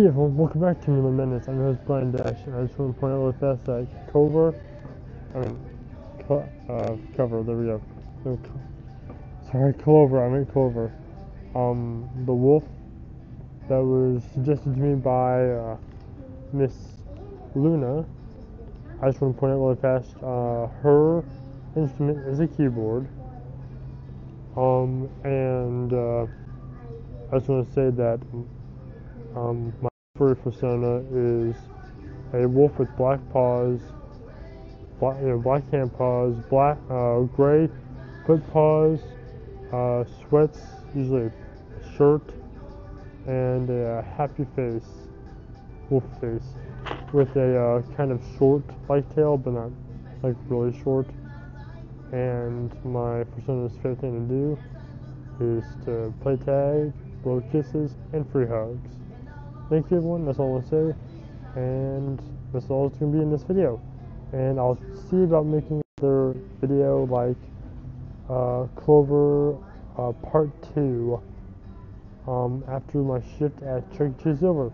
Everyone, welcome back to Miller Minutes. I'm your host Brian Dash, I just want to point out really fast that Cover, I mean, co uh, cover, there we go. Sorry, Clover, I meant Clover. Um, the wolf that was suggested to me by uh, Miss Luna. I just want to point out really fast, uh, her instrument is a keyboard. Um, and uh, I just want to say that um, my first persona is a wolf with black paws, black, you know, black hand paws, black, uh, gray foot paws, uh, sweats, usually a shirt, and a happy face, wolf face, with a uh, kind of short like tail, but not like really short. And my persona's favorite thing to do is to play tag, blow kisses, and free hugs. Thank you everyone, that's all I say. And that's all it's going to be in this video. And I'll see about making another video like uh, Clover uh, Part 2 um, after my shift at Chuck E. Cheese Silver,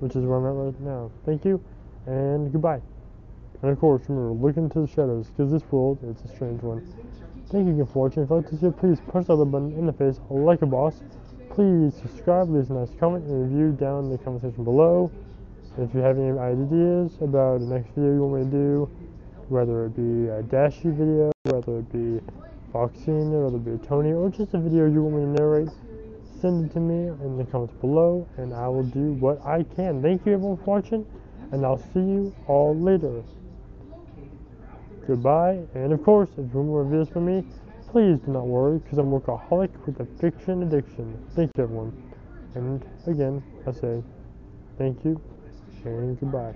which is where I'm at right now. Thank you, and goodbye. And of course, remember, look into the shadows, because this world is a strange one. Thank you again for watching. If you like this video, please press the other button in the face like a boss. Please subscribe, leave a nice comment and review down in the comment section below. If you have any ideas about the next video you want me to do, whether it be a Dashy video, whether it be Foxina, whether it be a Tony, or just a video you want me to narrate, send it to me in the comments below and I will do what I can. Thank you everyone for watching and I'll see you all later. Goodbye, and of course, if you want more videos from me, please do not worry, because I'm a workaholic with a fiction addiction. Thank you, everyone. And again, I say thank you and goodbye.